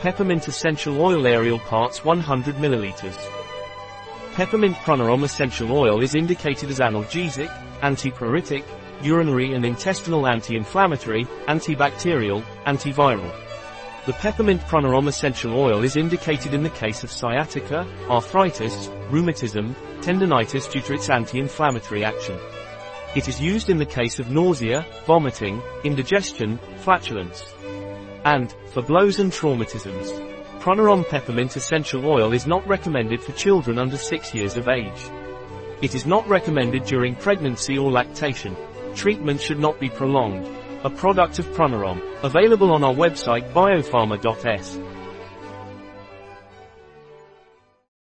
Peppermint essential oil aerial parts 100 ml. Peppermint Pranarom essential oil is indicated as analgesic, antipruritic, urinary and intestinal anti-inflammatory, antibacterial, antiviral. The peppermint Pranarom essential oil is indicated in the case of sciatica, arthritis, rheumatism, tendonitis due to its anti-inflammatory action. It is used in the case of nausea, vomiting, indigestion, flatulence, and for blows and traumatisms. Pranarom peppermint essential oil is not recommended for children under 6 years of age. It is not recommended during pregnancy or lactation. Treatment should not be prolonged. A product of Pranarom, available on our website biopharma.s.